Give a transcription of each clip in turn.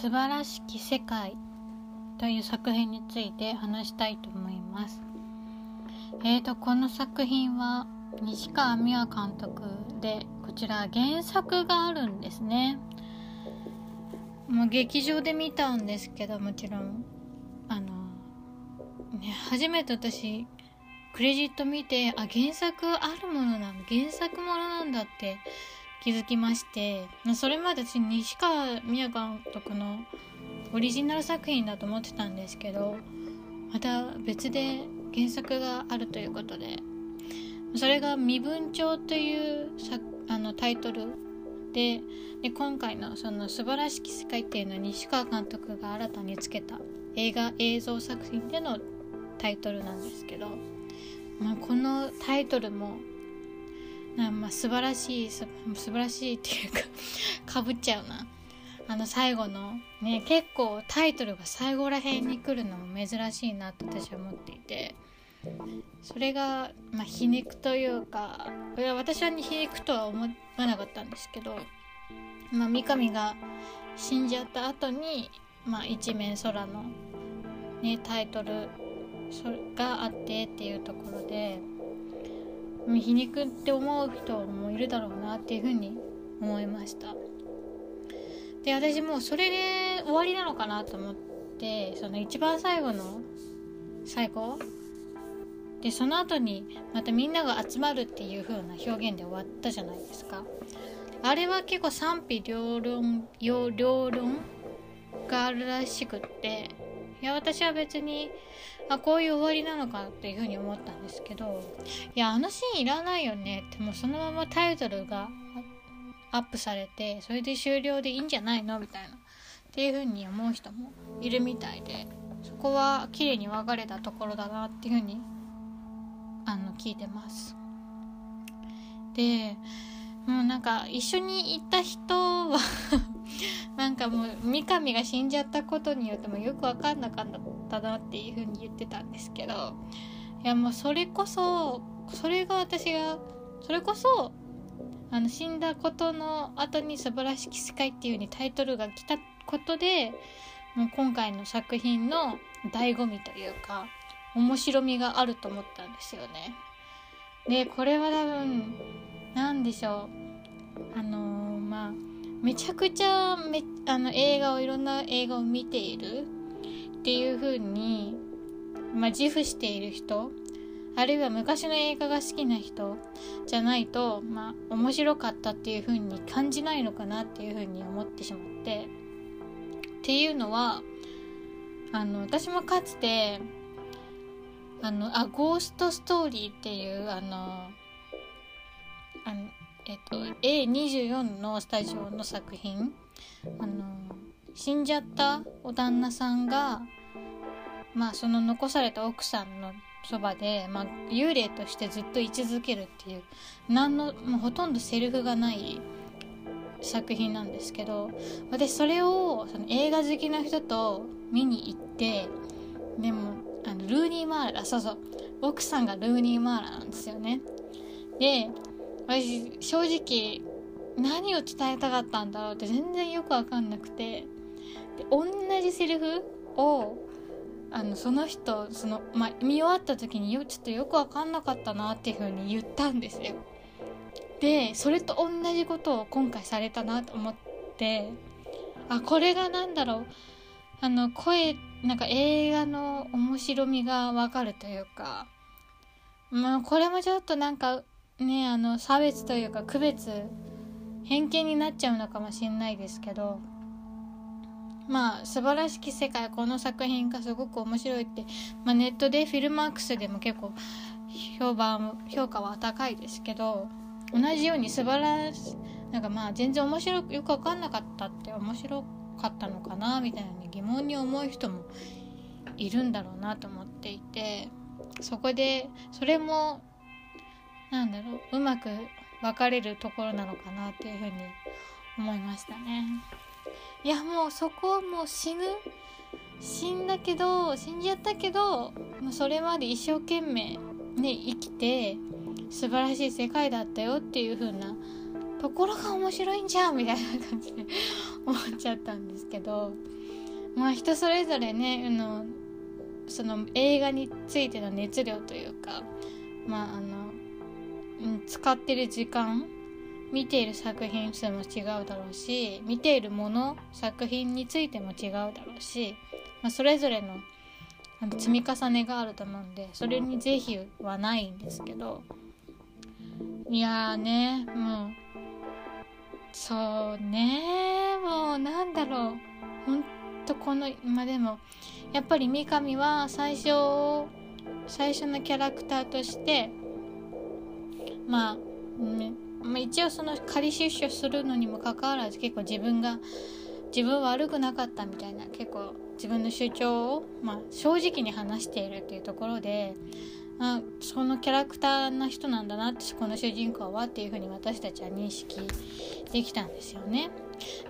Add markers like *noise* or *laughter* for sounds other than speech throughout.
素晴らしき世界という作品について話したいと思います。えーとこの作品は西川美和監督でこちら原作があるんですね。もう劇場で見たんですけどもちろんあのね初めて私クレジット見てあ原作あるものなんだ原作ものなんだって気づきましてそれまで私西川美和監督のオリジナル作品だと思ってたんですけどまた別で原作があるということでそれが「身分帳」というあのタイトルでで今回のその「素晴らしき世界」っていうのは西川監督が新たにつけた映画映像作品でのタイトルなんですけど、まあ、このタイトルもなまあ素晴らしい素晴らしいっていうか *laughs* かぶっちゃうな。あの最後のね結構タイトルが最後らへんに来るのも珍しいなと私は思っていて。それが、まあ、皮肉というかいや私は皮肉とは思わなかったんですけど、まあ、三上が死んじゃった後に、まあ、一面空の、ね、タイトルがあってっていうところで皮肉って思う人もいるだろうなっていうふうに思いました。で私もうそれで終わりなのかなと思ってその一番最後の最後でその後にまたみんなが集まるっていう風な表現で終わったじゃないですか。あれは結構賛否両論両論があるらしくっていや私は別にあこういう終わりなのかっていう風に思ったんですけどいやあのシーンいらないよねってもうそのままタイトルがアップされてそれで終了でいいんじゃないのみたいなっていう風に思う人もいるみたいでそこは綺麗に分かれたところだなっていう風にあの聞いてます。でもうなんか一緒に行った人は *laughs* なんかもう三上が死んじゃったことによってもよく分かんなかったなっていう風に言ってたんですけどいやもうそれこそそれが私がそれこそあの死んだことの後に「素晴らしき世界」っていう風にタイトルが来たことでもう今回の作品の醍醐味というか面白みがあると思ったんですよね。でこれは多分何でしょうあのー、まあめちゃくちゃめあの映画をいろんな映画を見ているっていう風にまあ、自負している人あるいは昔の映画が好きな人じゃないと、まあ、面白かったっていう風に感じないのかなっていう風に思ってしまってっていうのはあの私もかつてあのあゴーストストーリーっていうあのあのえっと A24 のスタジオの作品あの死んじゃったお旦那さんがまあその残された奥さんのそばで、まあ、幽霊としてずっと居続けるっていう何のもうほとんどセリフがない作品なんですけど私それをその映画好きな人と見に行ってでもあのルーニー・マーラそうそう奥さんがルーニー・マーラなんですよね。で私正直何を伝えたかったんだろうって全然よく分かんなくて。で同じセリフをあのその人その、ま見終わった時によちょっとよく分かんなかったなっていう風に言ったんですよ。でそれと同じことを今回されたなと思ってあこれが何だろう。あの声なんか映画の面白みがわかるというかまあこれもちょっとなんかねあの差別というか区別偏見になっちゃうのかもしれないですけどまあ素晴らしき世界この作品がすごく面白いって、まあ、ネットでフィルマークスでも結構評判評価は高いですけど同じように素晴らしなんかまあ全然面白くよく分かんなかった。って面白かったのかなみたいに疑問に思う人もいるんだろうなと思っていてそこでそれもなんだろううまく分かれるところなのかなっていうふうに思いましたね。いやもうそこはもう死ぬ？死んだけど死んじゃったけどもうそれまで一生懸命ね生きて素晴らしい世界だったよっていう風なところが面白いんじゃんみたいな感じで *laughs* 思っちゃったんですけどまあ人それぞれねあのその映画についての熱量というかまああの、うん、使ってる時間見ている作品数も違うだろうし見ているもの作品についても違うだろうし、まあ、それぞれの積み重ねがあると思うんでそれに是非はないんですけどいやーねもうそうねもうなんだろう。ほんとこのまあでもやっぱり三上は最初最初のキャラクターとしてまあ、ね、まあ、一応その仮出所するのにもかかわらず結構自分が自分悪くなかったみたいな結構自分の主張を、まあ、正直に話しているっていうところであそのキャラクターな人なんだなってこの主人公はっていうふうに私たちは認識できたんですよね。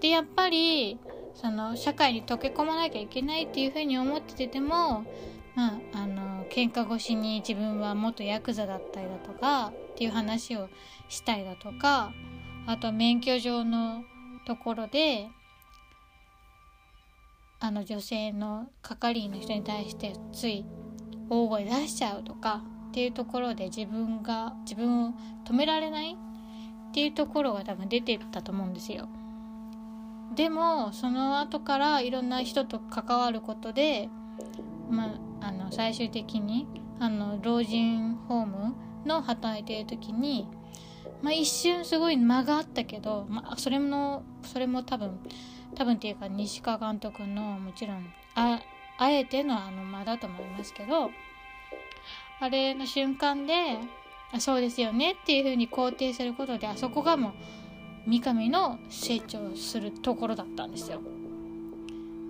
でやっぱりその社会に溶け込まなきゃいけないっていうふうに思っててもまああの喧嘩越しに自分は元ヤクザだったりだとかっていう話をしたりだとかあと免許上のところであの女性の係員の人に対してつい大声出しちゃうとかっていうところで自分が自分を止められないっていうところが多分出てたと思うんですよ。でもその後からいろんな人と関わることで、まあ、あの最終的にあの老人ホームの働いている時に、まあ、一瞬すごい間があったけど、まあ、それもそれも多分多分っていうか西川監督のもちろんああえてのあの間だと思いますけどあれの瞬間であそうですよねっていうふうに肯定することであそこがもう三上の成長するところだったんですよ。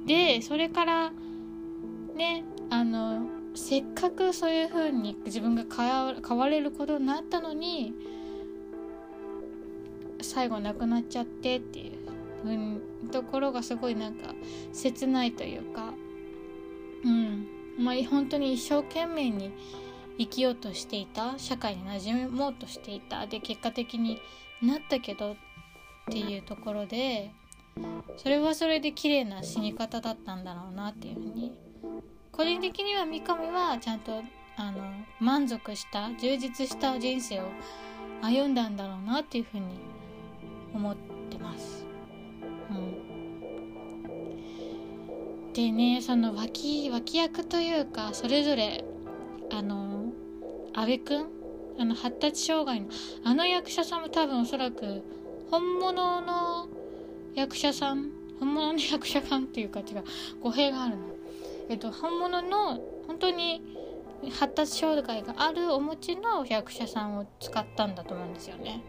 でそれからねあのせっかくそういうふうに自分が変われることになったのに最後亡くなっちゃってっていう、ところがすごいなんか切ないというかうん。まあ本当に一生懸命に生きようとしていた社会に馴染もうとしていたで結果的になったけどっていうところでそれはそれで綺麗な死に方だったんだろうなっていうふうに個人的には三上はちゃんとあの満足した充実した人生を歩んだんだろうなっていうふうに思ってます。うん、でねその脇脇役というかそれぞれあの阿部君あの発達障害のあの役者さんも多分おそらく本物の役者さん？本物の役者さんっていうか違う語弊があるのえっと本物の本当に発達障害があるお持ちの役者さんを使ったんだと思うんですよね。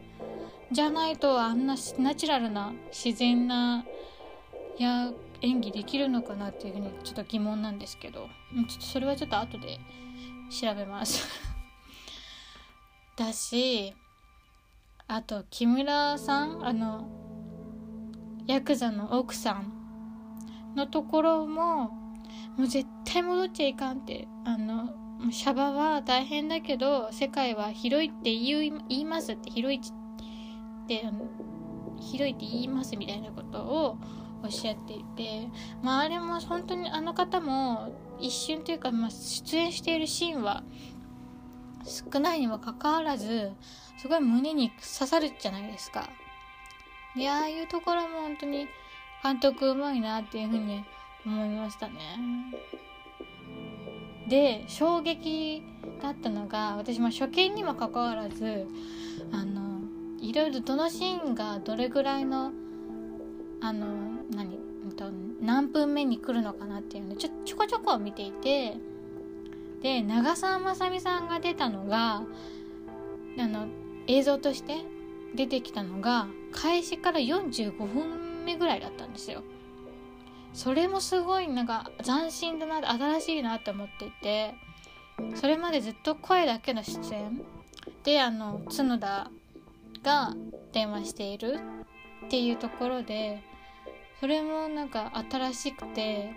じゃないとあんなナチュラルな自然なや演技できるのかなっていうふうにちょっと疑問なんですけど。ちょっとそれはちょっと後で調べます。だしあと木村さんあのヤクザの奥さんのところももう絶対戻っちゃいかんってあのシャバは大変だけど世界は広いって言いますって広いって広いって言いますみたいなことをおっしゃっていて、まあ、あれも本当にあの方も一瞬というか、まあ、出演しているシーンは少ないにもかかわらずすごい胸に刺さるじゃないですか。でああいうところも本当に監督うまいなっていうふうに思いましたね。で衝撃だったのが私も初見にもかかわらずあのいろいろどのシーンがどれぐらいのあの何何分目に来るのかなっていうのちょちょこちょこ見ていてで長澤まさみさんが出たのがあの映像として出てきたのが開始から45分目ぐらいだったんですよ。それもすごいなんか斬新だな新しいなって思っていてそれまでずっと声だけの出演。であの角田が電話しているっていうところでそれもなんか新しくて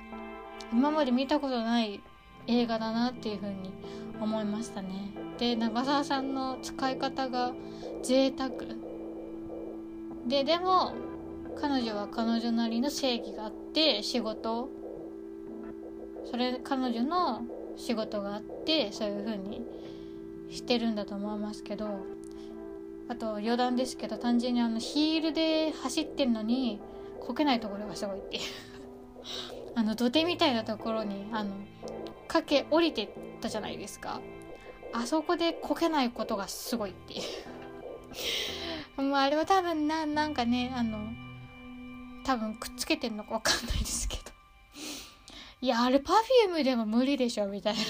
今まで見たことない映画だなっていう風に思いましたね。で長澤さんの使い方が贅沢。ででも彼女は彼女なりの正義があって仕事。それ彼女の仕事があってそういう風にしてるんだと思いますけど。あと余談ですけど単純にあのヒールで走ってんのにこけないところがすごいっていう。*laughs* あの土手みたいなところにあの駆け降りてったじゃないですか。あそこでこけないことがすごいっていう。*laughs* もうあれは多分ななんかねあの多分くっつけてんのかわかんないですけど。いやあれ Perfume でも無理でしょみたいな。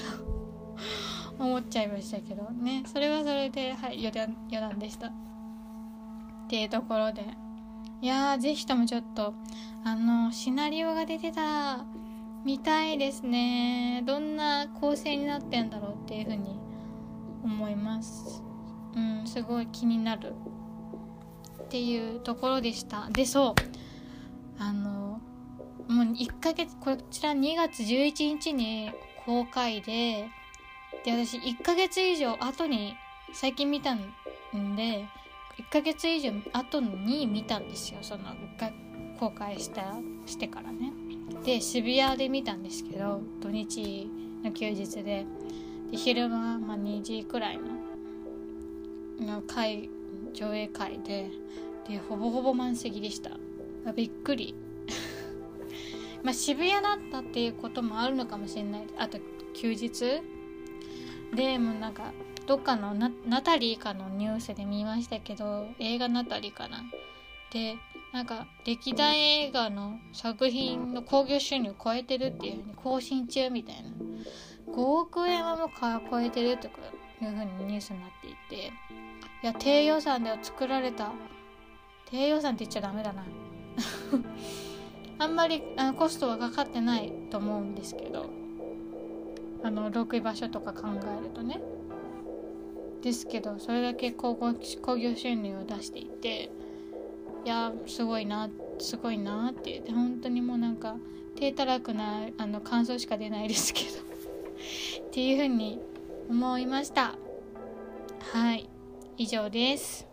思っちゃいましたけど。ねそれはそれではい余談余談でした。っていうところで。いやーぜひともちょっとあのシナリオが出てたら見たいですね。どんな構成になってんだろうっていうふうに思います。うんすごい気になる。っていうところでした。でそう。あのもう1ヶ月こちら2月11日に公開でで私1ヶ月以上後に最近見たんで1ヶ月以上後に見たんですよその公開したしてからね。で渋谷で見たんですけど土日の休日で。で昼間、まあ、2時くらいのの会上映会ででほぼほぼ満席でした。あびっくり。*laughs* まあ渋谷だったっていうこともあるのかもしれない。あと休日？でもなんかどっかのナタリーかのニュースで見ましたけど映画ナタリーかな。でなんか歴代映画の作品の興行収入を超えてるっていうふうに更新中みたいな。5億円はもう超えてるとかいうふうにニュースになっていて。いや低予算では作られた。低予算って言っちゃダメだな。*laughs* あんまりあのコストはかかってないと思うんですけどあの6位場所とか考えるとね。ですけどそれだけ興行収入を出していていやすごいなすごいなって。で本当にもうなんか低たらくなあの感想しか出ないですけど。っていうふうに思いました。はい。以上です。